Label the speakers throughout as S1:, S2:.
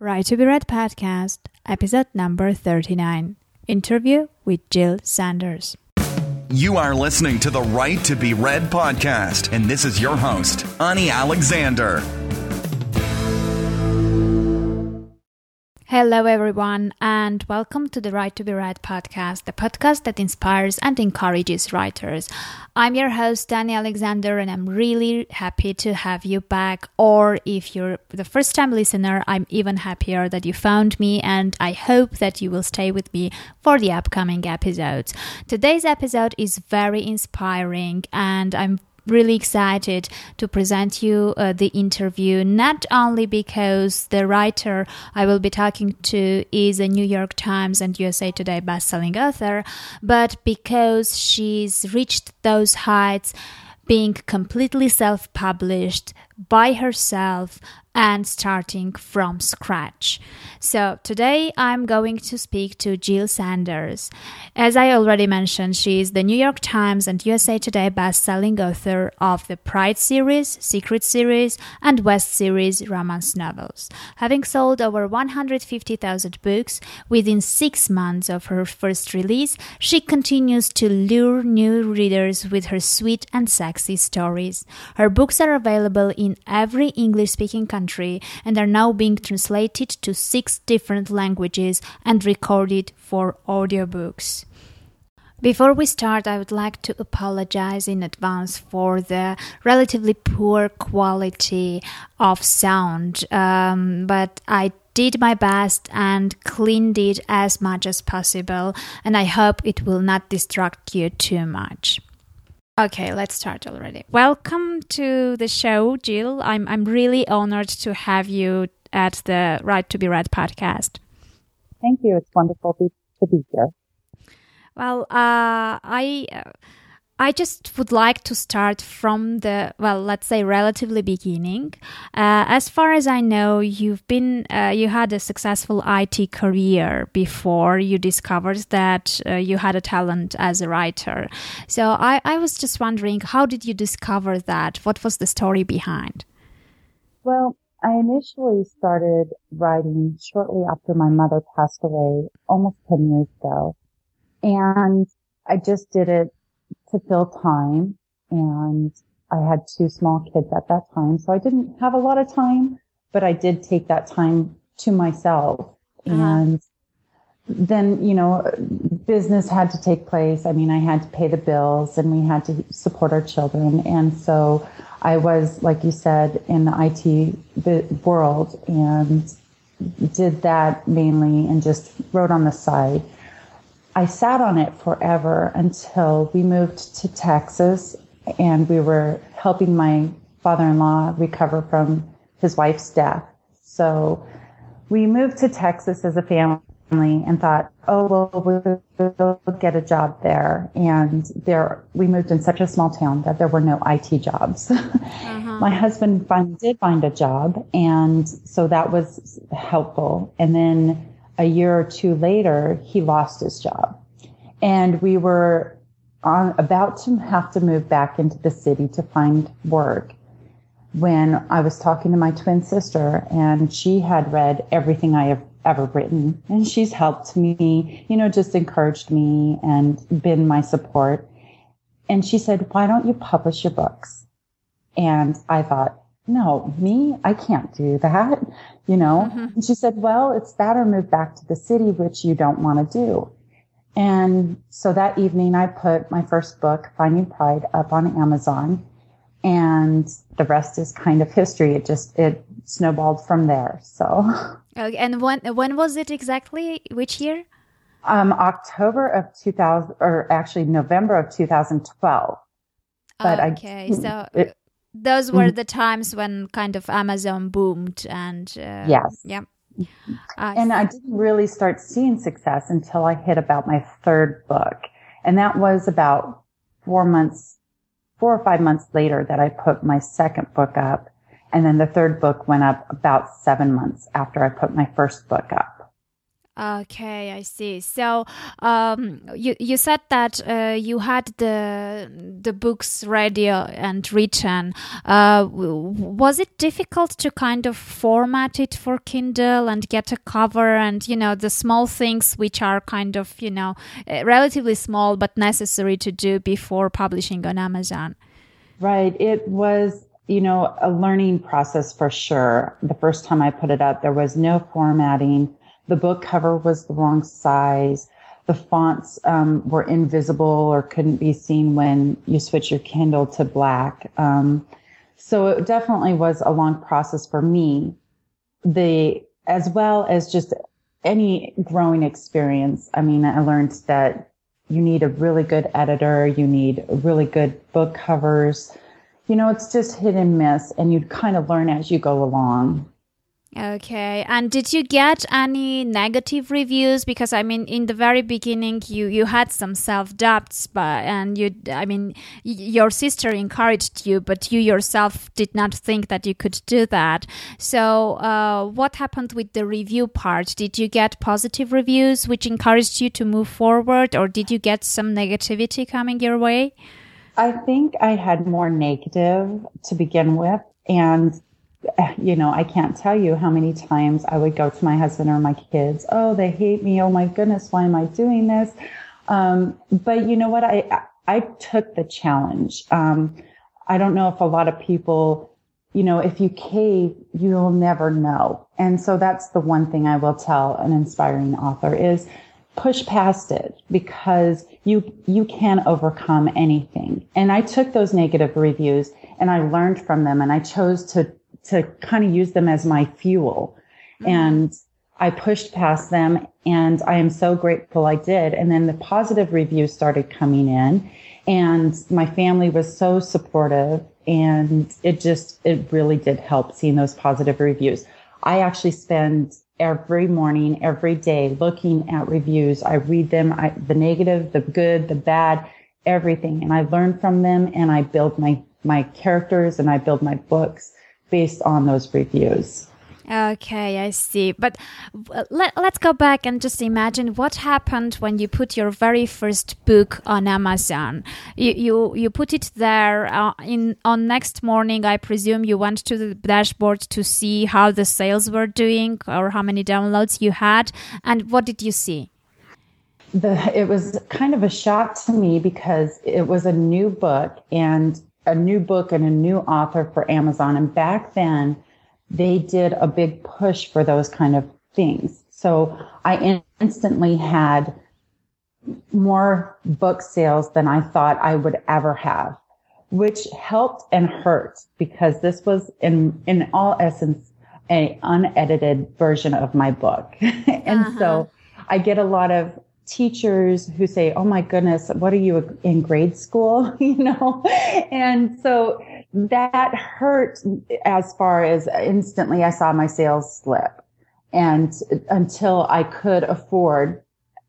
S1: Right to be Read podcast, episode number 39. Interview with Jill Sanders.
S2: You are listening to the Right to Be Read podcast, and this is your host, Ani Alexander.
S1: Hello, everyone, and welcome to the Right to Be Read podcast, the podcast that inspires and encourages writers. I'm your host, Ani Alexander, and I'm really happy to have you back. Or if you're the first time listener, I'm even happier that you found me, and I hope that you will stay with me for the upcoming episodes. Today's episode is very inspiring, and I'm really excited to present you uh, the interview, not only because the writer I will be talking to is a New York Times and USA Today bestselling author, but because she's reached those heights being completely self published by herself and starting from scratch. So, today I'm going to speak to Jill Sanders. As I already mentioned, she is the New York Times and USA Today best-selling author of the Pride series, Secret series, and West series romance novels. Having sold over 150,000 books within 6 months of her first release, she continues to lure new readers with her sweet and sexy stories. Her books are available in every English-speaking country country and are now being translated to six different languages and recorded for audiobooks. Before we start, I would like to apologize in advance for the relatively poor quality of sound, um, but I did my best and cleaned it as much as possible, and I hope it will not distract you too much. Okay, let's start already. Welcome to the show, Jill. I'm I'm really honored to have you at the Right to Be Read podcast.
S3: Thank you. It's wonderful to, be here.
S1: Well, uh, I. Uh, I just would like to start from the, well, let's say relatively beginning. Uh, as far as I know, you've been, uh, you had a successful IT career before you discovered that uh, you had a talent as a writer. So I, I was just wondering, how did you discover that? What was the story behind?
S3: Well, I initially started writing shortly after my mother passed away almost 10 years ago. And I just did it to fill time and I had two small kids at that time. So I didn't have a lot of time, but I did take that time to myself uh-huh. and then, you know, business had to take place. I mean, I had to pay the bills and we had to support our children. And so I was, like you said, in the IT world and did that mainly and just wrote on the side. I sat on it forever until we moved to Texas and we were helping my father in law recover from his wife's death. So we moved to Texas as a family and thought, oh, well, we'll get a job there. And there, we moved in such a small town that there were no IT jobs. Uh-huh. my husband finally did find a job. And so that was helpful. And then a year or two later, he lost his job. And we were on, about to have to move back into the city to find work when I was talking to my twin sister and she had read everything I have ever written and she's helped me, you know, just encouraged me and been my support. And she said, why don't you publish your books? And I thought, no, me, I can't do that, you know? Mm-hmm. And she said, well, it's that or move back to the city, which you don't want to do. And so that evening I put my first book, Finding Pride, up on Amazon and the rest is kind of history. It just, it snowballed from there. So.
S1: Okay. And when, when was it exactly? Which year?
S3: Um, October of 2000, or actually November of 2012.
S1: But okay. I, so it, those were mm-hmm. the times when kind of Amazon boomed and uh,
S3: yes,
S1: yeah.
S3: Uh, and I didn't really start seeing success until I hit about my third book, and that was about four months, four or five months later that I put my second book up, and then the third book went up about seven months after I put my first book up.
S1: Okay, I see. So, um, you you said that uh, you had the the books ready and written. Uh, was it difficult to kind of format it for Kindle and get a cover and you know the small things which are kind of you know uh, relatively small but necessary to do before publishing on Amazon?
S3: Right. It was you know a learning process for sure. The first time I put it up, there was no formatting the book cover was the wrong size. The fonts um, were invisible or couldn't be seen when you switch your Kindle to black. Um, so it definitely was a long process for me. The as well as just any growing experience. I mean, I learned that you need a really good editor. You need really good book covers. You know, it's just hit and miss, and you kind of learn as you go along.
S1: Okay. And did you get any negative reviews? Because I mean, in the very beginning, you you had some self doubts, but and you, I mean, your sister encouraged you, but you yourself did not think that you could do that. So, uh, what happened with the review part? Did you get positive reviews, which encouraged you to move forward, or did you get some negativity coming your way?
S3: I think I had more negative to begin with, and you know, I can't tell you how many times I would go to my husband or my kids, oh, they hate me. Oh my goodness, why am I doing this? Um, but you know what? I, I took the challenge. Um, I don't know if a lot of people, you know, if you cave, you'll never know. And so that's the one thing I will tell an inspiring author is push past it because you, you can overcome anything. And I took those negative reviews and I learned from them and I chose to to kind of use them as my fuel. Mm-hmm. And I pushed past them and I am so grateful I did. And then the positive reviews started coming in and my family was so supportive and it just, it really did help seeing those positive reviews. I actually spend every morning, every day looking at reviews. I read them, I, the negative, the good, the bad, everything. And I learn from them and I build my, my characters and I build my books based on those reviews.
S1: Okay, I see. But uh, let, let's go back and just imagine what happened when you put your very first book on Amazon. You you, you put it there uh, in on next morning. I presume you went to the dashboard to see how the sales were doing or how many downloads you had, and what did you see?
S3: The it was kind of a shock to me because it was a new book and a new book and a new author for Amazon. And back then, they did a big push for those kind of things. So I instantly had more book sales than I thought I would ever have, which helped and hurt because this was in, in all essence, a unedited version of my book. and uh-huh. so I get a lot of teachers who say, Oh my goodness, what are you in grade school? you know? And so that hurt as far as instantly I saw my sales slip. And until I could afford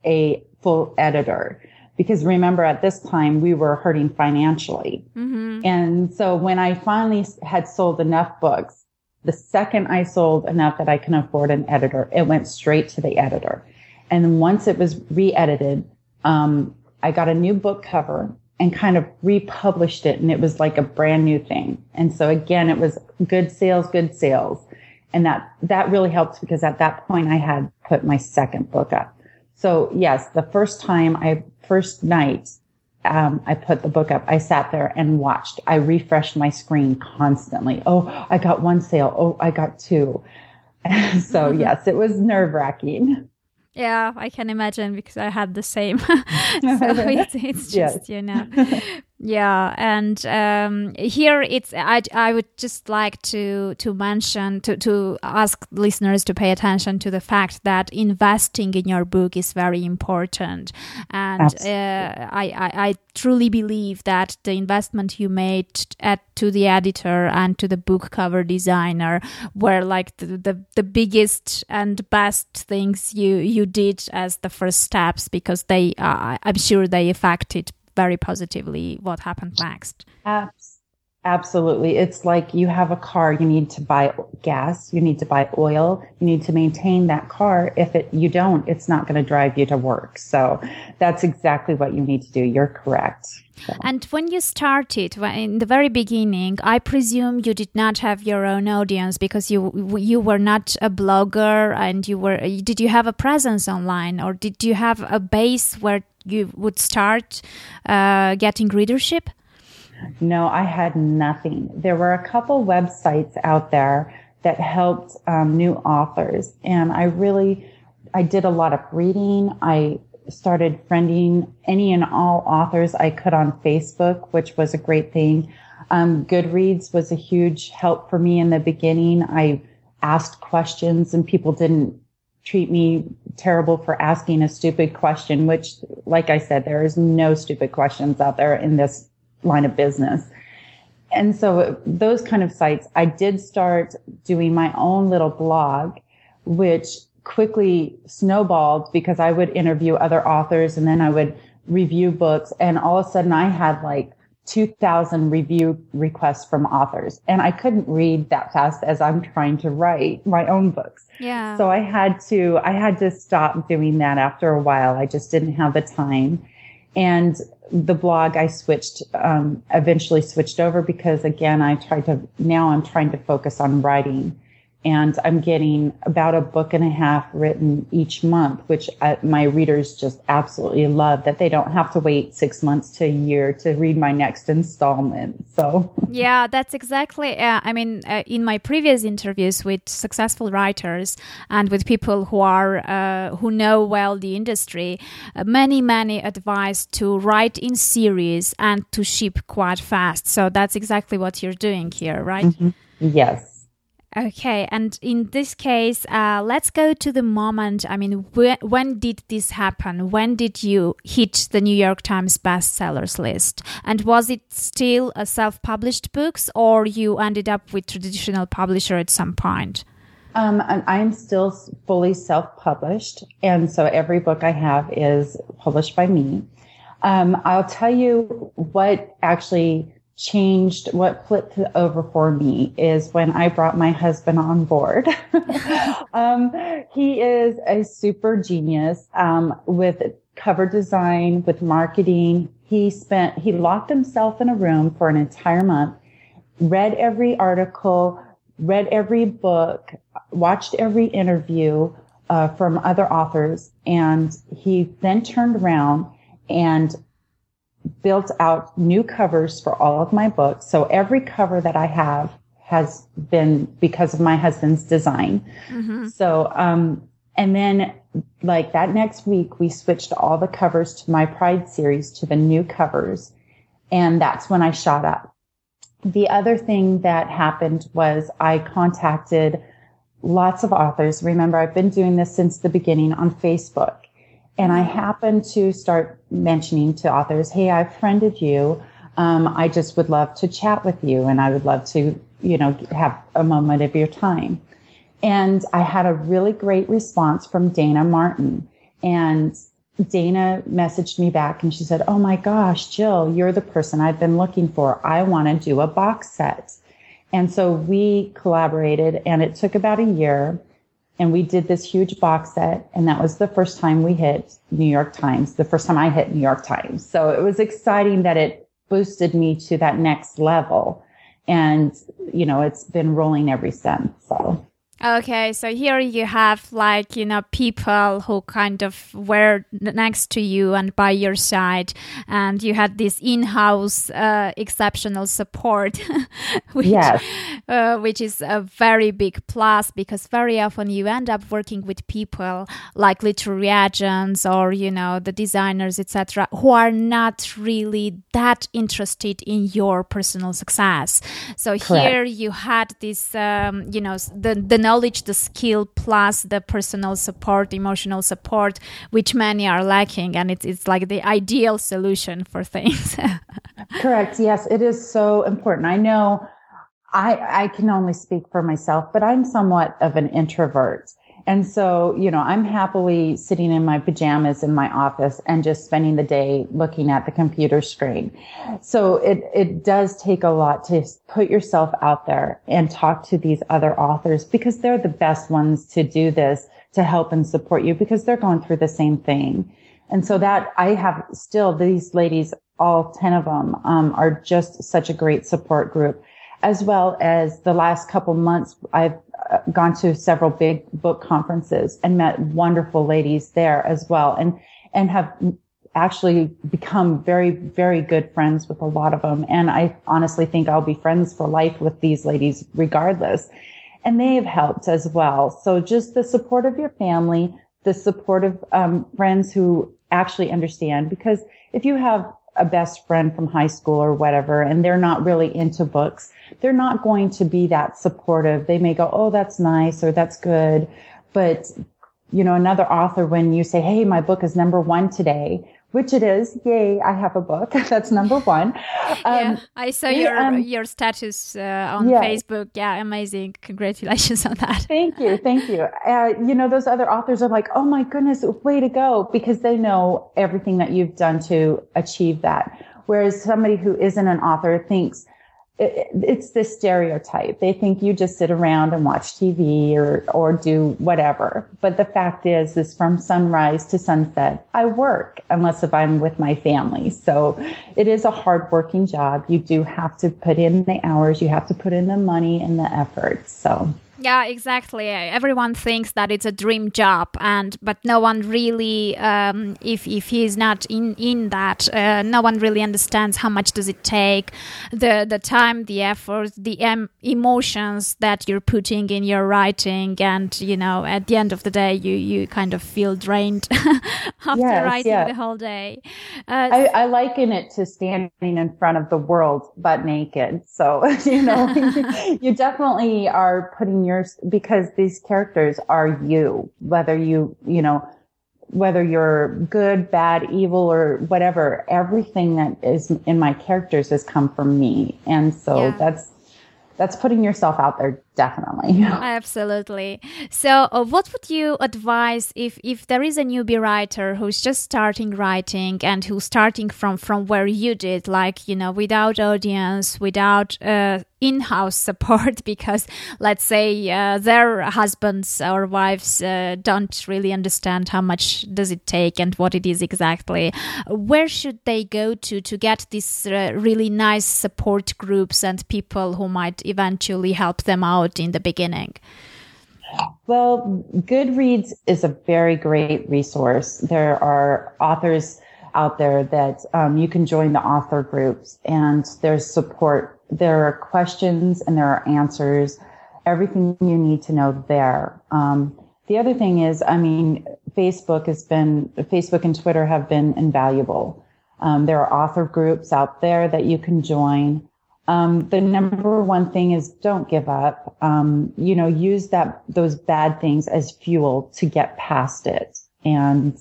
S3: a full editor, because remember at this time we were hurting financially. Mm-hmm. And so when I finally had sold enough books, the second I sold enough that I can afford an editor, it went straight to the editor. And once it was re-edited, um, I got a new book cover and kind of republished it. And it was like a brand new thing. And so again, it was good sales, good sales. And that, that really helped because at that point I had put my second book up. So yes, the first time I, first night, um, I put the book up, I sat there and watched. I refreshed my screen constantly. Oh, I got one sale. Oh, I got two. so yes, it was nerve wracking.
S1: Yeah, I can imagine because I had the same. so it's, it's just, yes. you know. Yeah, and um, here it's I, I would just like to to mention to to ask listeners to pay attention to the fact that investing in your book is very important, and uh, I, I, I truly believe that the investment you made at to the editor and to the book cover designer were like the, the, the biggest and best things you you did as the first steps because they uh, I'm sure they affected very positively what happened next.
S3: Absolutely. It's like you have a car, you need to buy gas, you need to buy oil, you need to maintain that car. If it, you don't, it's not going to drive you to work. So that's exactly what you need to do. You're correct. So.
S1: And when you started in the very beginning, I presume you did not have your own audience because you you were not a blogger and you were did you have a presence online or did you have a base where you would start uh, getting readership?
S3: No, I had nothing. There were a couple websites out there that helped um, new authors, and I really, I did a lot of reading. I started friending any and all authors I could on Facebook, which was a great thing. Um, Goodreads was a huge help for me in the beginning. I asked questions, and people didn't treat me terrible for asking a stupid question, which, like I said, there is no stupid questions out there in this line of business. And so those kind of sites, I did start doing my own little blog, which quickly snowballed because I would interview other authors and then I would review books. And all of a sudden I had like 2000 review requests from authors and I couldn't read that fast as I'm trying to write my own books.
S1: Yeah.
S3: So I had to, I had to stop doing that after a while. I just didn't have the time. And the blog I switched, um, eventually switched over because again, I tried to, now I'm trying to focus on writing and I'm getting about a book and a half written each month, which I, my readers just absolutely love that they don't have to wait six months to a year to read my next installment. So,
S1: yeah, that's exactly. Uh, I mean, uh, in my previous interviews with successful writers and with people who are uh, who know well the industry, uh, many many advise to write in series and to ship quite fast. So that's exactly what you're doing here, right?
S3: Mm-hmm. Yes.
S1: Okay, and in this case, uh, let's go to the moment. I mean, when, when did this happen? When did you hit the New York Times bestsellers list? And was it still a self-published books, or you ended up with traditional publisher at some point?
S3: Um, I'm still fully self-published, and so every book I have is published by me. Um, I'll tell you what actually changed what flipped over for me is when I brought my husband on board. um, he is a super genius um, with cover design, with marketing. He spent, he locked himself in a room for an entire month, read every article, read every book, watched every interview uh, from other authors, and he then turned around and built out new covers for all of my books. So every cover that I have has been because of my husband's design. Mm-hmm. So, um, and then like that next week, we switched all the covers to my Pride series to the new covers. And that's when I shot up. The other thing that happened was I contacted lots of authors. Remember, I've been doing this since the beginning on Facebook. And I happened to start mentioning to authors, Hey, I've friended you. Um, I just would love to chat with you and I would love to, you know, have a moment of your time. And I had a really great response from Dana Marton. And Dana messaged me back and she said, Oh my gosh, Jill, you're the person I've been looking for. I want to do a box set. And so we collaborated and it took about a year and we did this huge box set and that was the first time we hit new york times the first time i hit new york times. So it was exciting that it boosted me to that next level. And you know it's been rolling ever since so
S1: Okay, so here you have like, you know, people who kind of were next to you and by your side, and you had this in house uh, exceptional support, which, yes. uh, which is a very big plus because very often you end up working with people like literary agents or, you know, the designers, etc., who are not really that interested in your personal success. So Correct. here you had this, um, you know, the, the knowledge, the skill, plus the personal support, emotional support, which many are lacking. And it's, it's like the ideal solution for things.
S3: Correct. Yes, it is so important. I know I, I can only speak for myself, but I'm somewhat of an introvert. And so, you know, I'm happily sitting in my pajamas in my office and just spending the day looking at the computer screen. So it, it does take a lot to put yourself out there and talk to these other authors because they're the best ones to do this to help and support you because they're going through the same thing. And so that I have still these ladies, all 10 of them, um, are just such a great support group as well as the last couple months, I've uh, gone to several big book conferences and met wonderful ladies there as well and, and have actually become very, very good friends with a lot of them. And I honestly think I'll be friends for life with these ladies regardless. And they have helped as well. So just the support of your family, the support of um, friends who actually understand, because if you have a best friend from high school or whatever, and they're not really into books, they're not going to be that supportive. They may go, Oh, that's nice or that's good. But, you know, another author, when you say, Hey, my book is number one today, which it is. Yay, I have a book. That's number one.
S1: Um, yeah, I saw your um, your status uh, on yeah. Facebook. Yeah, amazing. Congratulations on that.
S3: Thank you. Thank you. Uh, you know, those other authors are like, oh my goodness, way to go, because they know everything that you've done to achieve that. Whereas somebody who isn't an author thinks, it's this stereotype. They think you just sit around and watch TV or, or do whatever. But the fact is, is from sunrise to sunset, I work unless if I'm with my family. So it is a hard working job. You do have to put in the hours. You have to put in the money and the effort. So.
S1: Yeah, exactly. Everyone thinks that it's a dream job, and but no one really, um, if if he's not in in that, uh, no one really understands how much does it take, the the time, the effort, the em- emotions that you're putting in your writing, and you know, at the end of the day, you you kind of feel drained after yes, writing yeah. the whole day.
S3: Uh, I, I liken it to standing in front of the world butt naked. So you know, you definitely are putting because these characters are you, whether you, you know, whether you're good, bad, evil, or whatever, everything that is in my characters has come from me. And so yeah. that's, that's putting yourself out there definitely.
S1: Absolutely. So uh, what would you advise if if there is a newbie writer who's just starting writing and who's starting from from where you did like you know without audience without uh, in-house support because let's say uh, their husbands or wives uh, don't really understand how much does it take and what it is exactly where should they go to to get these uh, really nice support groups and people who might eventually help them out in the beginning
S3: well goodreads is a very great resource there are authors out there that um, you can join the author groups and there's support there are questions and there are answers, everything you need to know there. Um, the other thing is, I mean, Facebook has been, Facebook and Twitter have been invaluable. Um, there are author groups out there that you can join. Um, the number one thing is don't give up. Um, you know, use that, those bad things as fuel to get past it. And,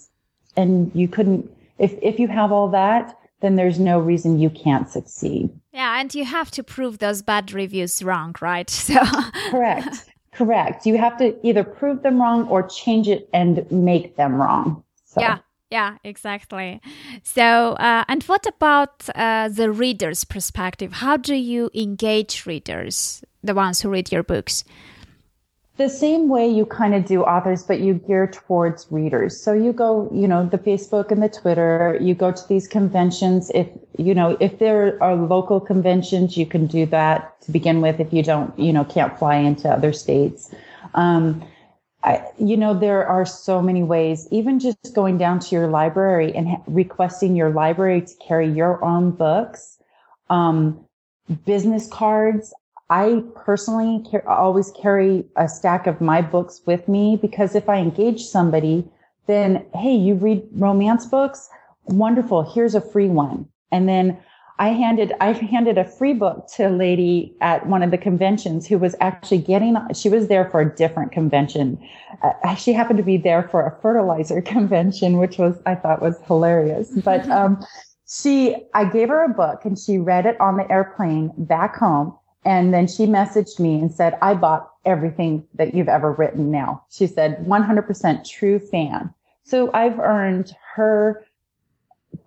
S3: and you couldn't, if, if you have all that, then there's no reason you can't succeed.
S1: Yeah, and you have to prove those bad reviews wrong, right? So
S3: Correct. Correct. You have to either prove them wrong or change it and make them wrong. So.
S1: Yeah. Yeah, exactly. So, uh, and what about uh, the reader's perspective? How do you engage readers, the ones who read your books?
S3: the same way you kind of do authors, but you gear towards readers. So you go, you know, the Facebook and the Twitter, you go to these conventions. If, you know, if there are local conventions, you can do that to begin with if you don't, you know, can't fly into other states. Um, I, you know, there are so many ways, even just going down to your library and ha- requesting your library to carry your own books, um, business cards. I personally always carry a stack of my books with me because if I engage somebody, then, hey, you read romance books? Wonderful. Here's a free one. And then I handed, I handed a free book to a lady at one of the conventions who was actually getting, she was there for a different convention. Uh, she happened to be there for a fertilizer convention, which was, I thought was hilarious. But, um, she, I gave her a book and she read it on the airplane back home And then she messaged me and said, I bought everything that you've ever written now. She said, 100% true fan. So I've earned her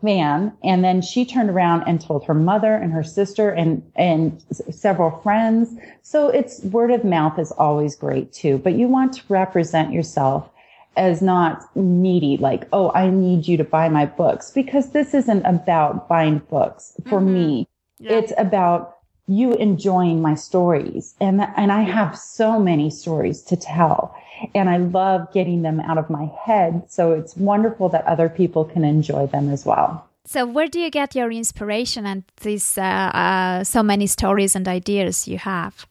S3: fan. And then she turned around and told her mother and her sister and, and several friends. So it's word of mouth is always great too, but you want to represent yourself as not needy, like, oh, I need you to buy my books because this isn't about buying books for mm-hmm. me. Yeah. It's about you enjoying my stories. And, and I have so many stories to tell and I love getting them out of my head. So it's wonderful that other people can enjoy them as well.
S1: So, where do you get your inspiration and these uh, uh, so many stories and ideas you have?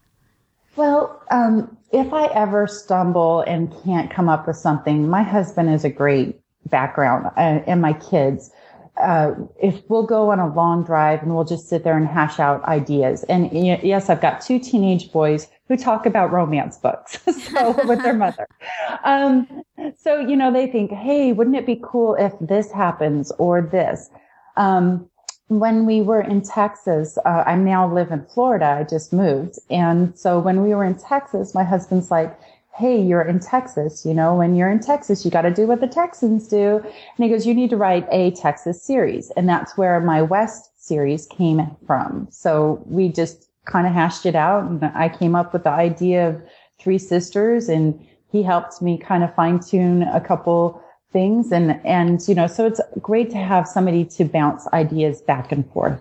S3: Well, um, if I ever stumble and can't come up with something, my husband is a great background uh, and my kids. Uh, if we'll go on a long drive and we'll just sit there and hash out ideas. And yes, I've got two teenage boys who talk about romance books. so with their mother. Um, so, you know, they think, Hey, wouldn't it be cool if this happens or this? Um, when we were in Texas, uh, I now live in Florida. I just moved. And so when we were in Texas, my husband's like, Hey, you're in Texas. You know, when you're in Texas, you got to do what the Texans do. And he goes, you need to write a Texas series. And that's where my West series came from. So we just kind of hashed it out. And I came up with the idea of three sisters and he helped me kind of fine tune a couple things. And and you know so it's great to have somebody to bounce ideas back and forth.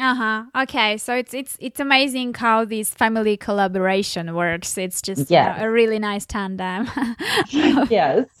S1: Uh-huh. Okay. So it's it's it's amazing how this family collaboration works. It's just yes. a really nice tandem.
S3: Yes.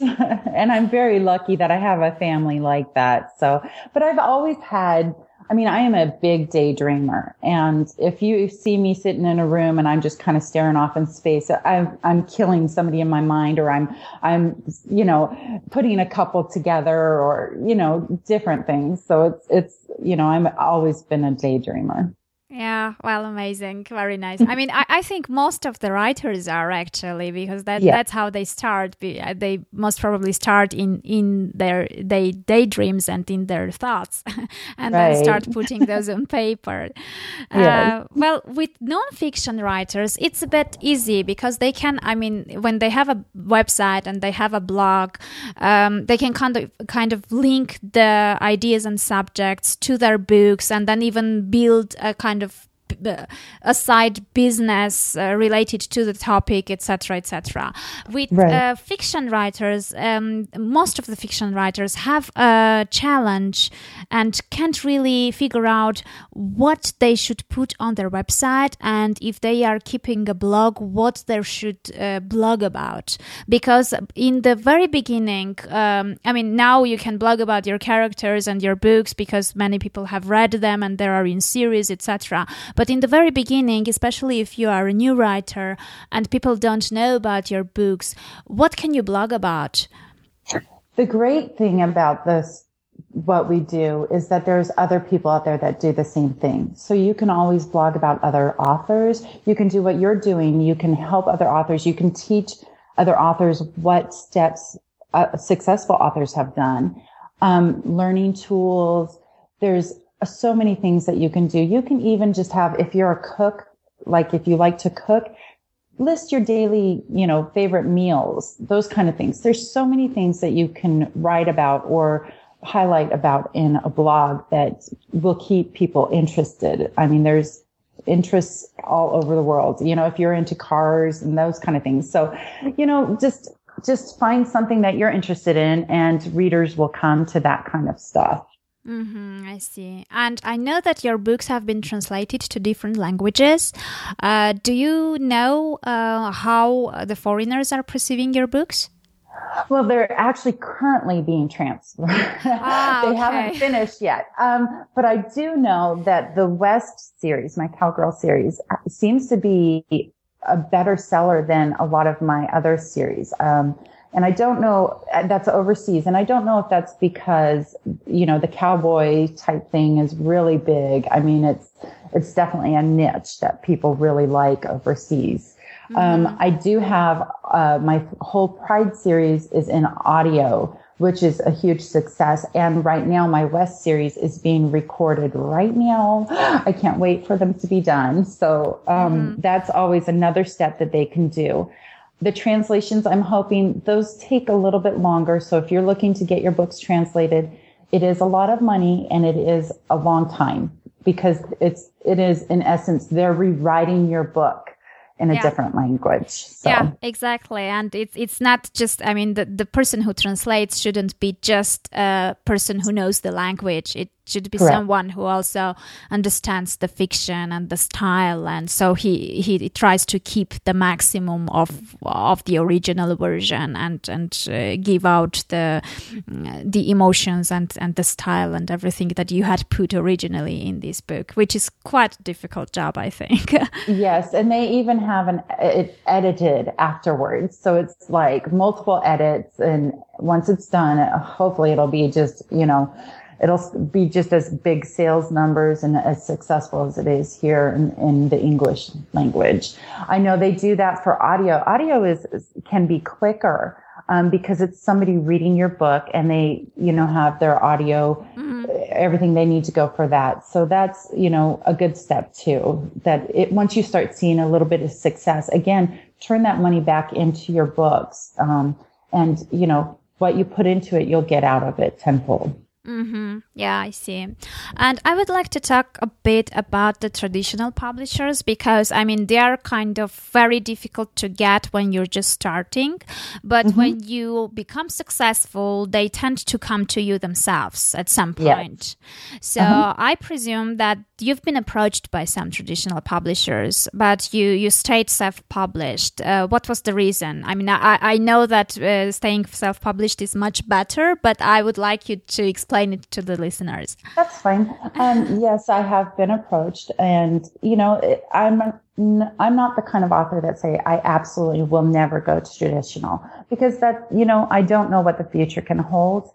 S3: And i'm very lucky that i have a family like that. So but i've always had I mean, I am a big daydreamer. And if you see me sitting in a room and I'm just kind of staring off in space, I'm, I'm killing somebody in my mind or I'm, I'm, you know, putting a couple together or, you know, different things. So it's, it's, you know, I'm always been a daydreamer.
S1: Yeah, well, amazing, very nice. I mean, I, I think most of the writers are actually because that yeah. that's how they start. Uh, they most probably start in in their they daydreams and in their thoughts, and right. then start putting those on paper. Yeah. Uh, well, with nonfiction writers, it's a bit easy because they can. I mean, when they have a website and they have a blog, um, they can kind of kind of link the ideas and subjects to their books, and then even build a kind of of a side business uh, related to the topic, etc., etc. With right. uh, fiction writers, um, most of the fiction writers have a challenge and can't really figure out what they should put on their website and if they are keeping a blog, what they should uh, blog about. Because in the very beginning, um, I mean, now you can blog about your characters and your books because many people have read them and there are in series, etc. But in the very beginning, especially if you are a new writer and people don't know about your books, what can you blog about?
S3: The great thing about this, what we do is that there's other people out there that do the same thing. So you can always blog about other authors. You can do what you're doing. You can help other authors. You can teach other authors what steps uh, successful authors have done. Um, learning tools. There's so many things that you can do. You can even just have, if you're a cook, like if you like to cook, list your daily, you know, favorite meals, those kind of things. There's so many things that you can write about or highlight about in a blog that will keep people interested. I mean, there's interests all over the world, you know, if you're into cars and those kind of things. So, you know, just, just find something that you're interested in and readers will come to that kind of stuff.
S1: Mm-hmm, I see. And I know that your books have been translated to different languages. Uh, do you know uh, how the foreigners are perceiving your books?
S3: Well, they're actually currently being transferred. Ah, they okay. haven't finished yet. Um, but I do know that the West series, my Cowgirl series, uh, seems to be a better seller than a lot of my other series. Um, and I don't know, uh, that's overseas. And I don't know if that's because, you know, the cowboy type thing is really big. I mean, it's, it's definitely a niche that people really like overseas. Mm-hmm. Um, I do have, uh, my whole Pride series is in audio, which is a huge success. And right now, my West series is being recorded right now. I can't wait for them to be done. So um, mm-hmm. that's always another step that they can do. The translations, I'm hoping those take a little bit longer. So if you're looking to get your books translated, it is a lot of money and it is a long time because it's, it is in essence, they're rewriting your book in a yeah. different language. So.
S1: Yeah, exactly. And it's it's not just I mean the, the person who translates shouldn't be just a person who knows the language. It should be Correct. someone who also understands the fiction and the style and so he, he tries to keep the maximum of of the original version and and uh, give out the the emotions and and the style and everything that you had put originally in this book which is quite a difficult job i think
S3: yes and they even have an it edited afterwards so it's like multiple edits and once it's done hopefully it'll be just you know it'll be just as big sales numbers and as successful as it is here in, in, the English language. I know they do that for audio. Audio is, can be quicker. Um, because it's somebody reading your book and they, you know, have their audio, mm-hmm. everything they need to go for that. So that's, you know, a good step too. That it, once you start seeing a little bit of success, again, turn that money back into your books. Um, and, you know, what you put into it, you'll get out of it tenfold.
S1: Mm-hmm. Yeah, I see. And I would like to talk a bit about the traditional publishers because I mean, they are kind of very difficult to get when you're just starting. But mm-hmm. when you become successful, they tend to come to you themselves at some point. Yes. So uh-huh. I presume that you've been approached by some traditional publishers, but you, you stayed self published. Uh, what was the reason? I mean, I, I know that uh, staying self published is much better, but I would like you to explain explain it to the listeners.
S3: That's fine. Um, yes, I have been approached, and you know, I'm I'm not the kind of author that say I absolutely will never go to traditional because that you know I don't know what the future can hold,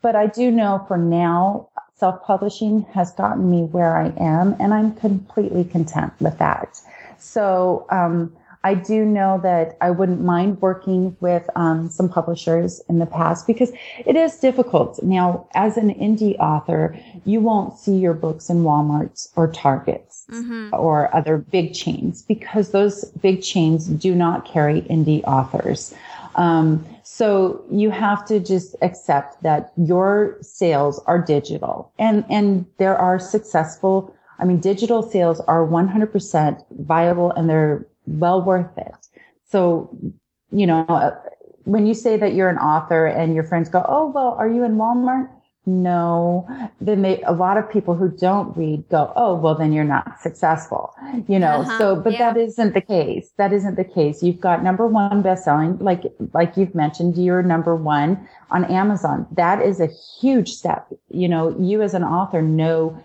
S3: but I do know for now self-publishing has gotten me where I am, and I'm completely content with that. So. Um, I do know that I wouldn't mind working with um, some publishers in the past because it is difficult. Now, as an indie author, you won't see your books in Walmarts or Targets mm-hmm. or other big chains because those big chains do not carry indie authors. Um, so you have to just accept that your sales are digital and, and there are successful I mean, digital sales are 100% viable and they're well worth it. So, you know, uh, when you say that you're an author and your friends go, Oh, well, are you in Walmart? No. Then they, a lot of people who don't read go, Oh, well, then you're not successful, you know? Uh-huh, so, but yeah. that isn't the case. That isn't the case. You've got number one best-selling, like, like you've mentioned, you're number one on Amazon. That is a huge step. You know, you as an author know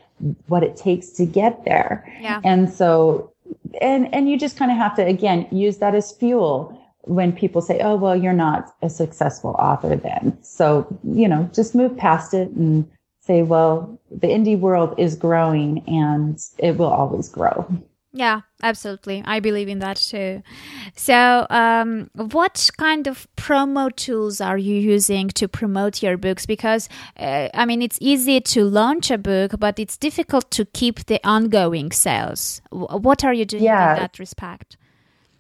S3: what it takes to get there. Yeah. And so and and you just kind of have to again use that as fuel when people say oh well you're not a successful author then. So you know just move past it and say well the indie world is growing and it will always grow
S1: yeah, absolutely. I believe in that too. So, um, what kind of promo tools are you using to promote your books? Because, uh, I mean, it's easy to launch a book, but it's difficult to keep the ongoing sales. What are you doing yeah. in that respect?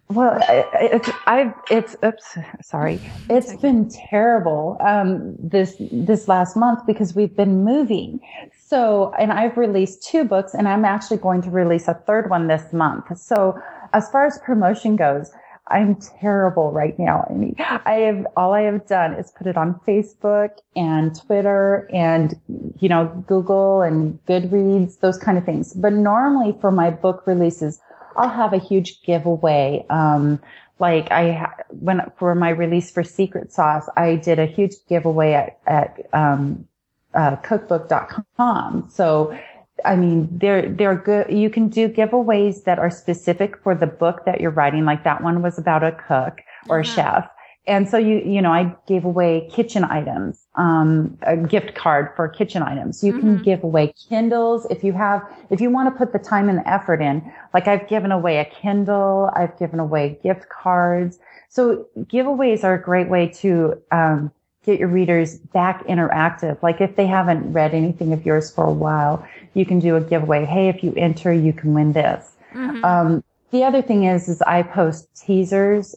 S3: Well, it's I've it's oops sorry It's okay. been terrible um, this this last month because we've been moving. So and I've released two books and I'm actually going to release a third one this month. So as far as promotion goes, I'm terrible right now. I mean, I have all I have done is put it on Facebook and Twitter and you know Google and Goodreads those kind of things. But normally for my book releases. I'll have a huge giveaway. Um, like I, when, for my release for Secret Sauce, I did a huge giveaway at, at, um, uh, cookbook.com. So, I mean, they're, they're good. You can do giveaways that are specific for the book that you're writing. Like that one was about a cook or a uh-huh. chef. And so you, you know, I gave away kitchen items, um, a gift card for kitchen items. You mm-hmm. can give away Kindles if you have, if you want to put the time and the effort in. Like I've given away a Kindle, I've given away gift cards. So giveaways are a great way to, um, get your readers back interactive. Like if they haven't read anything of yours for a while, you can do a giveaway. Hey, if you enter, you can win this. Mm-hmm. Um, the other thing is, is I post teasers.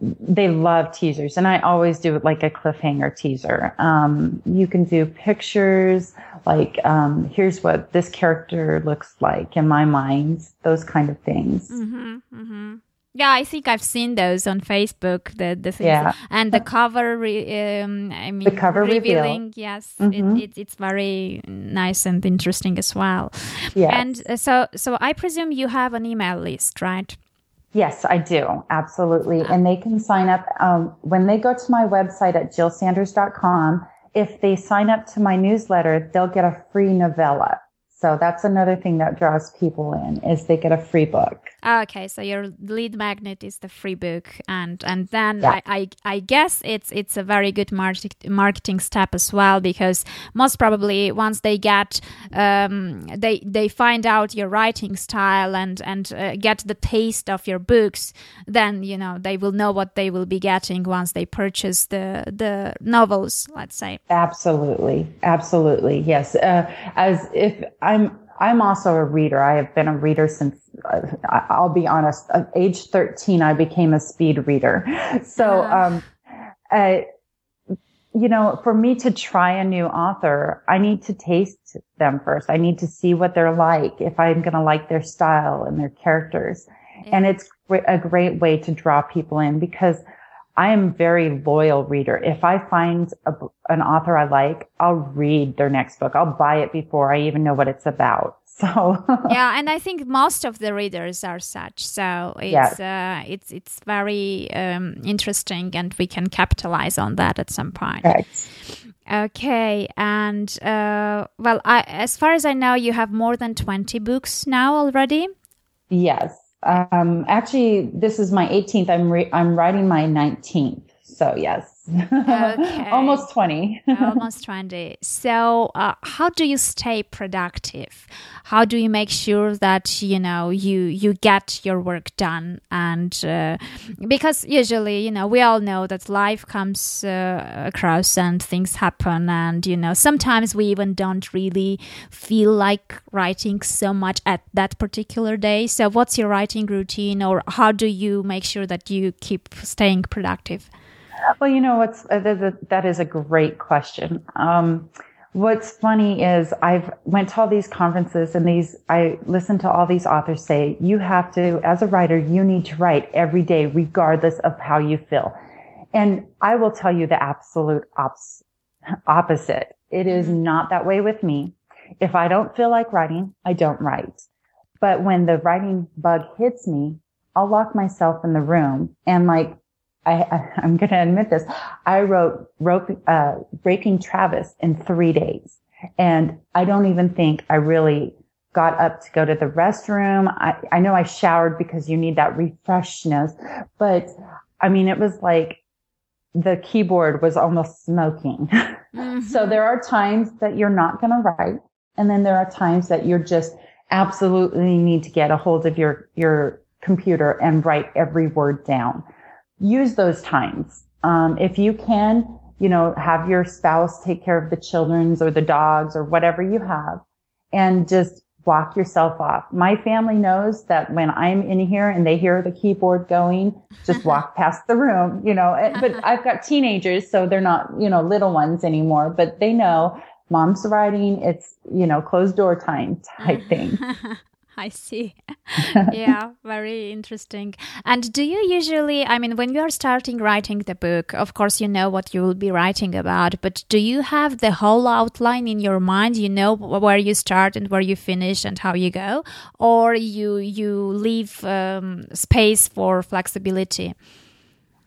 S3: They love teasers and I always do it like a cliffhanger teaser. Um, you can do pictures like, um, here's what this character looks like in my mind, those kind of things.
S1: Mm-hmm, mm-hmm. Yeah, I think I've seen those on Facebook. The the things yeah. and the cover. Re, um, I mean,
S3: the cover
S1: revealing.
S3: Reveal.
S1: Yes, mm-hmm. it, it, it's very nice and interesting as well. Yeah. And uh, so, so I presume you have an email list, right?
S3: Yes, I do. Absolutely. And they can sign up um, when they go to my website at jillsanders.com. If they sign up to my newsletter, they'll get a free novella. So that's another thing that draws people in is they get a free book.
S1: Okay, so your lead magnet is the free book, and and then yeah. I, I, I guess it's it's a very good market, marketing step as well because most probably once they get um, they they find out your writing style and and uh, get the taste of your books, then you know they will know what they will be getting once they purchase the the novels. Let's say
S3: absolutely, absolutely yes. Uh, as if I'm I'm also a reader. I have been a reader since, uh, I'll be honest, at age 13, I became a speed reader. So, um, uh, you know, for me to try a new author, I need to taste them first. I need to see what they're like, if I'm going to like their style and their characters. Yeah. And it's a great way to draw people in because I am very loyal reader. If I find a, an author I like, I'll read their next book. I'll buy it before I even know what it's about. So
S1: yeah, and I think most of the readers are such. So it's yes. uh, it's it's very um, interesting, and we can capitalize on that at some point.
S3: Right.
S1: Okay, and uh, well, I, as far as I know, you have more than twenty books now already.
S3: Yes. Um, actually, this is my 18th. I'm re- I'm writing my 19th. So yes, okay. almost 20.
S1: almost 20. So, uh, how do you stay productive? How do you make sure that you know you you get your work done? And uh, because usually, you know, we all know that life comes uh, across and things happen, and you know, sometimes we even don't really feel like writing so much at that particular day. So, what's your writing routine, or how do you make sure that you keep staying productive?
S3: Well, you know what's uh, that is a great question. Um, what's funny is I've went to all these conferences and these I listen to all these authors say you have to as a writer you need to write every day regardless of how you feel. And I will tell you the absolute ops, opposite. It is mm-hmm. not that way with me. If I don't feel like writing, I don't write. But when the writing bug hits me, I'll lock myself in the room and like I, am going to admit this. I wrote, wrote uh, Breaking Travis in three days. And I don't even think I really got up to go to the restroom. I, I know I showered because you need that refreshness, but I mean, it was like the keyboard was almost smoking. Mm-hmm. so there are times that you're not going to write. And then there are times that you're just absolutely need to get a hold of your, your computer and write every word down use those times. Um, if you can, you know, have your spouse take care of the children's or the dogs or whatever you have and just walk yourself off. My family knows that when I'm in here and they hear the keyboard going, just walk past the room, you know, but I've got teenagers, so they're not, you know, little ones anymore, but they know mom's writing. It's, you know, closed door time type thing.
S1: I see. yeah, very interesting. And do you usually, I mean, when you are starting writing the book, of course, you know what you will be writing about, but do you have the whole outline in your mind? You know where you start and where you finish and how you go? Or you, you leave um, space for flexibility?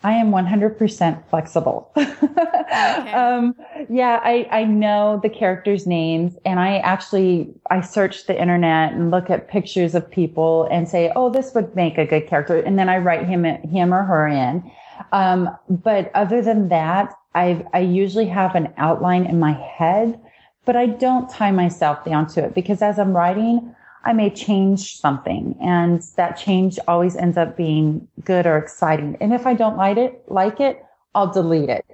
S3: I am 100% flexible. okay. um, yeah, I, I know the characters' names and I actually, I search the internet and look at pictures of people and say, oh, this would make a good character. And then I write him, him or her in. Um, but other than that, I, I usually have an outline in my head, but I don't tie myself down to it because as I'm writing, I may change something and that change always ends up being good or exciting. And if I don't like it, like it, I'll delete it.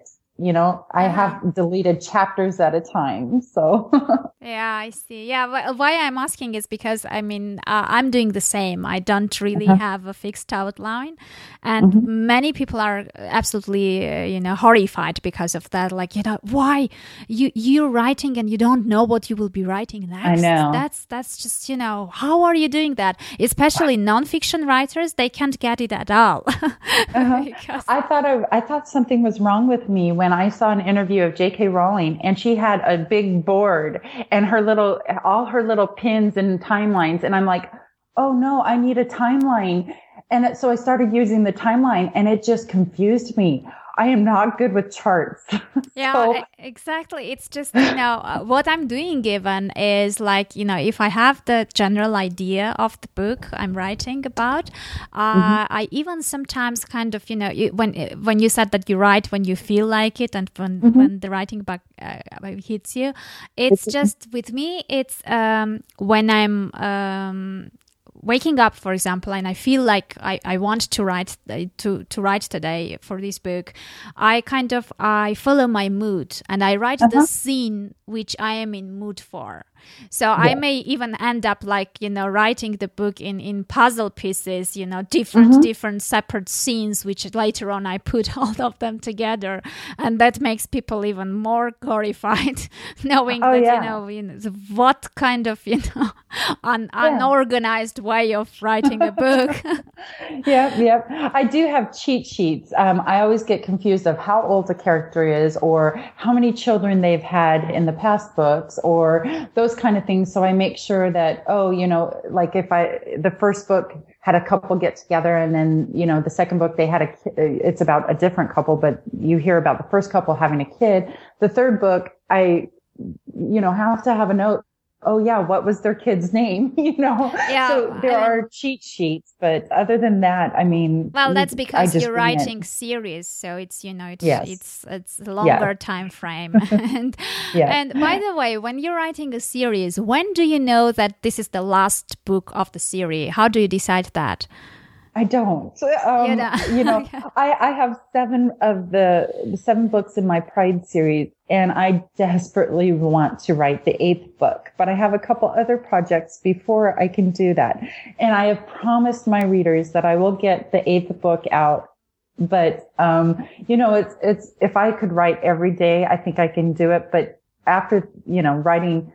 S3: You know, I have deleted chapters at a time. So
S1: yeah, I see. Yeah, why I'm asking is because I mean, uh, I'm doing the same. I don't really uh-huh. have a fixed outline, and mm-hmm. many people are absolutely, uh, you know, horrified because of that. Like, you know, why you you're writing and you don't know what you will be writing next?
S3: I know.
S1: That's that's just you know, how are you doing that? Especially nonfiction writers, they can't get it at all.
S3: uh-huh. I thought I, I thought something was wrong with me when I saw an interview of J.K. Rowling, and she had a big board and her little, all her little pins and timelines. And I'm like, oh no, I need a timeline. And so I started using the timeline and it just confused me. I am not good with charts.
S1: yeah, so. exactly. It's just, you know, uh, what I'm doing given is like, you know, if I have the general idea of the book I'm writing about, uh, mm-hmm. I even sometimes kind of, you know, when when you said that you write when you feel like it and when, mm-hmm. when the writing bug uh, hits you, it's just with me, it's um, when I'm um, waking up for example and i feel like i, I want to write to, to write today for this book i kind of i follow my mood and i write uh-huh. the scene which i am in mood for so yeah. I may even end up like, you know, writing the book in, in puzzle pieces, you know, different, mm-hmm. different separate scenes, which later on I put all of them together. And that makes people even more horrified knowing oh, that, yeah. you, know, you know, what kind of, you know, un- yeah. unorganized way of writing a book.
S3: yeah, yeah. I do have cheat sheets. Um, I always get confused of how old a character is or how many children they've had in the past books or those those kind of things. So I make sure that, oh, you know, like if I, the first book had a couple get together and then, you know, the second book, they had a, it's about a different couple, but you hear about the first couple having a kid. The third book, I, you know, have to have a note oh yeah, what was their kid's name? you know, yeah, so there I mean, are cheat sheets, but other than that, I mean,
S1: well, that's because you're writing it. series, so it's you know, it's yes. it's it's a longer yeah. time frame. and yeah. and by the way, when you're writing a series, when do you know that this is the last book of the series? How do you decide that?
S3: I don't. Um, you know, okay. I, I have seven of the, the seven books in my Pride series, and I desperately want to write the eighth book, but I have a couple other projects before I can do that. And I have promised my readers that I will get the eighth book out. But, um, you know, it's, it's, if I could write every day, I think I can do it. But after, you know, writing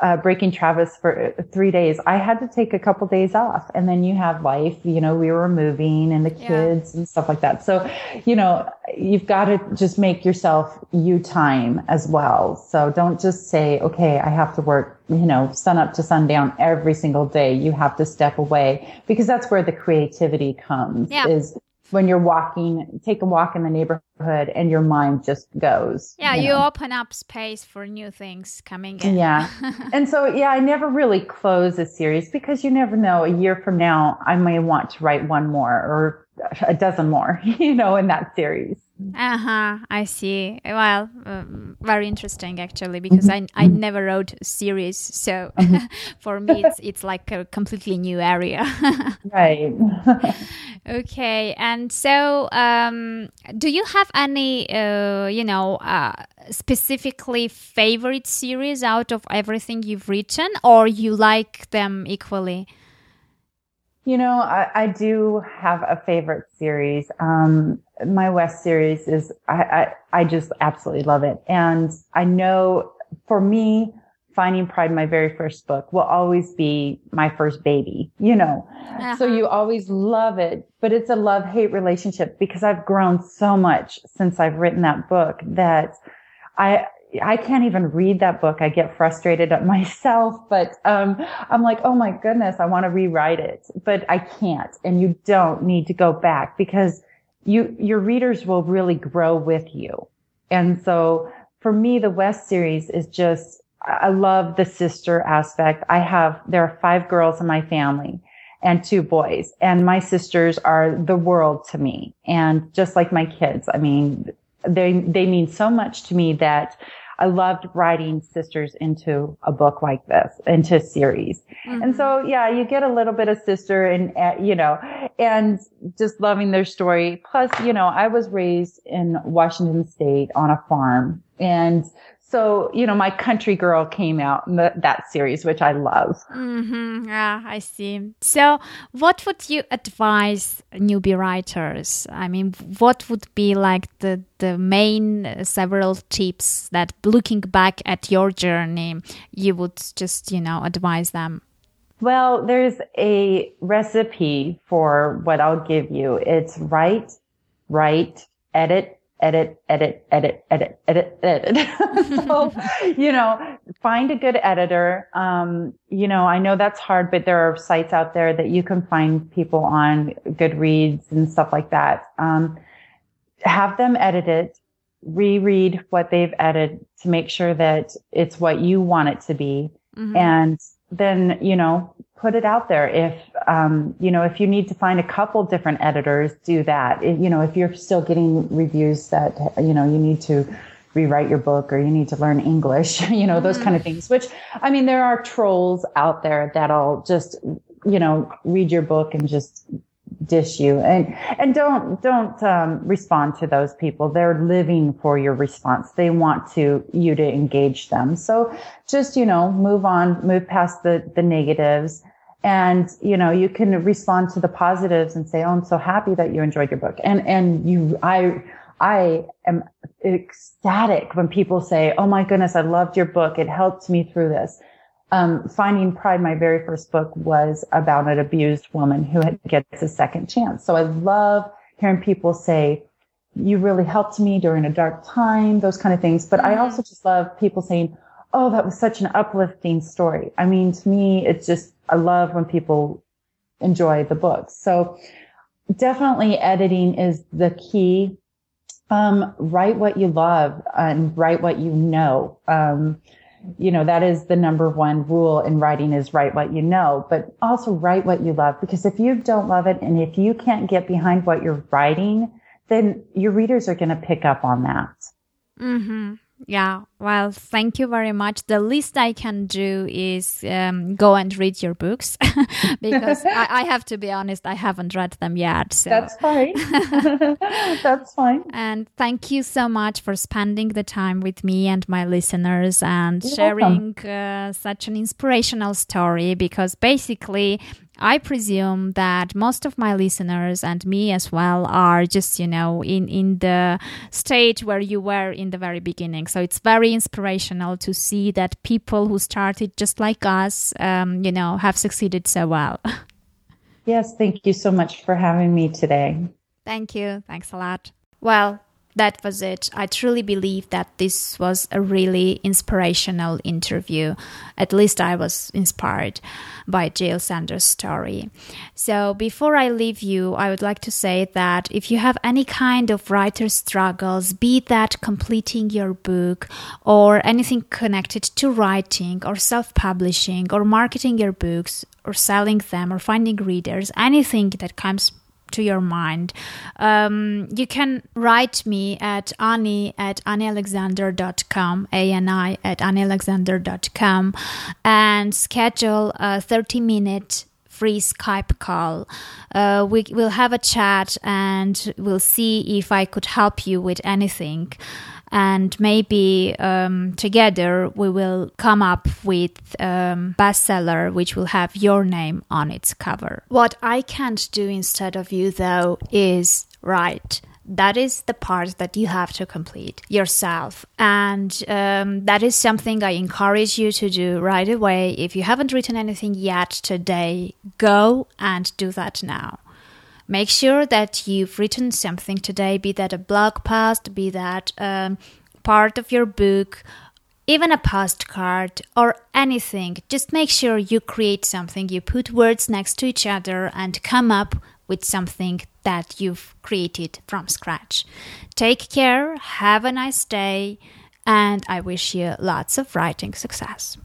S3: uh, breaking Travis for uh, three days, I had to take a couple days off. And then you have life, you know, we were moving and the kids yeah. and stuff like that. So, you know, you've got to just make yourself you time as well. So don't just say, okay, I have to work, you know, sun up to sundown every single day. You have to step away because that's where the creativity comes yeah. is when you're walking, take a walk in the neighborhood and your mind just goes.
S1: Yeah, you, know. open up space for new things coming in.
S3: Yeah. and so, yeah, I never really close a series because you never know. A year from now, I may want to write one more or a dozen more, you know, in that series.
S1: Uh huh. I see. Well, um, very interesting actually because mm-hmm. I I mm-hmm. never wrote a series, so mm-hmm. for me it's it's like a completely new area.
S3: right.
S1: okay. And so, um, do you have any, uh, you know, uh, specifically favorite series out of everything you've written, or you like them equally?
S3: You know, I, I do have a favorite series. Um, my West series is, I, I, I just absolutely love it. And I know for me, Finding Pride, my very first book, will always be my first baby, you know. Uh-huh. So you always love it, but it's a love hate relationship because I've grown so much since I've written that book that I, I can't even read that book. I get frustrated at myself, but um, I'm like, oh my goodness, I want to rewrite it, but I can't. And you don't need to go back because you your readers will really grow with you. And so for me, the West series is just I love the sister aspect. I have there are five girls in my family and two boys, and my sisters are the world to me. And just like my kids, I mean, they they mean so much to me that I loved writing sisters into a book like this, into a series. Mm-hmm. And so, yeah, you get a little bit of sister and, uh, you know, and just loving their story. Plus, you know, I was raised in Washington state on a farm and so, you know, my country girl came out in the, that series, which I love.
S1: Mm-hmm. Yeah, I see. So, what would you advise newbie writers? I mean, what would be like the, the main uh, several tips that looking back at your journey, you would just, you know, advise them?
S3: Well, there's a recipe for what I'll give you. It's write, write, edit, edit, edit, edit, edit, edit, edit. so, you know, find a good editor. Um, you know, I know that's hard, but there are sites out there that you can find people on Goodreads and stuff like that. Um, have them edit it, reread what they've edited to make sure that it's what you want it to be. Mm-hmm. And then, you know, put it out there. If, um, you know, if you need to find a couple different editors, do that. If, you know, if you're still getting reviews that, you know, you need to rewrite your book or you need to learn English, you know, those mm-hmm. kind of things, which, I mean, there are trolls out there that'll just, you know, read your book and just dish you and and don't don't um, respond to those people they're living for your response they want to you to engage them so just you know move on move past the the negatives and you know you can respond to the positives and say oh i'm so happy that you enjoyed your book and and you i i am ecstatic when people say oh my goodness i loved your book it helped me through this um, Finding Pride, my very first book was about an abused woman who gets a second chance. So I love hearing people say, you really helped me during a dark time, those kind of things. But I also just love people saying, oh, that was such an uplifting story. I mean, to me, it's just, I love when people enjoy the books. So definitely editing is the key. Um, write what you love and write what you know. Um, you know, that is the number one rule in writing is write what you know, but also write what you love. Because if you don't love it and if you can't get behind what you're writing, then your readers are going to pick up on that.
S1: Mm-hmm. Yeah, well, thank you very much. The least I can do is um, go and read your books because I, I, have to be honest, I haven't read them yet. So.
S3: That's fine. That's fine.
S1: And thank you so much for spending the time with me and my listeners and You're sharing uh, such an inspirational story because basically I presume that most of my listeners and me as well are just, you know, in, in the stage where you were in the very beginning. So it's very inspirational to see that people who started just like us, um, you know, have succeeded so well.
S3: Yes, thank you so much for having me today.
S1: Thank you. Thanks a lot. Well, that was it. I truly believe that this was a really inspirational interview. At least I was inspired by Jill Sanders' story. So, before I leave you, I would like to say that if you have any kind of writer struggles, be that completing your book or anything connected to writing or self publishing or marketing your books or selling them or finding readers, anything that comes to your mind. Um, you can write me at Ani at anialexander.com, A-N-I at anialexander.com, and schedule a 30 minute free Skype call. Uh, we will have a chat and we'll see if I could help you with anything and maybe um, together we will come up with um, bestseller which will have your name on its cover. What I can't do instead of you though is write that is the part that you have to complete yourself. And um, that is something I encourage you to do right away. If you haven't written anything yet today, go and do that now. Make sure that you've written something today, be that a blog post, be that um, part of your book, even a postcard or anything. Just make sure you create something, you put words next to each other and come up with something that you've created from scratch. Take care, have a nice day, and I wish you lots of writing success.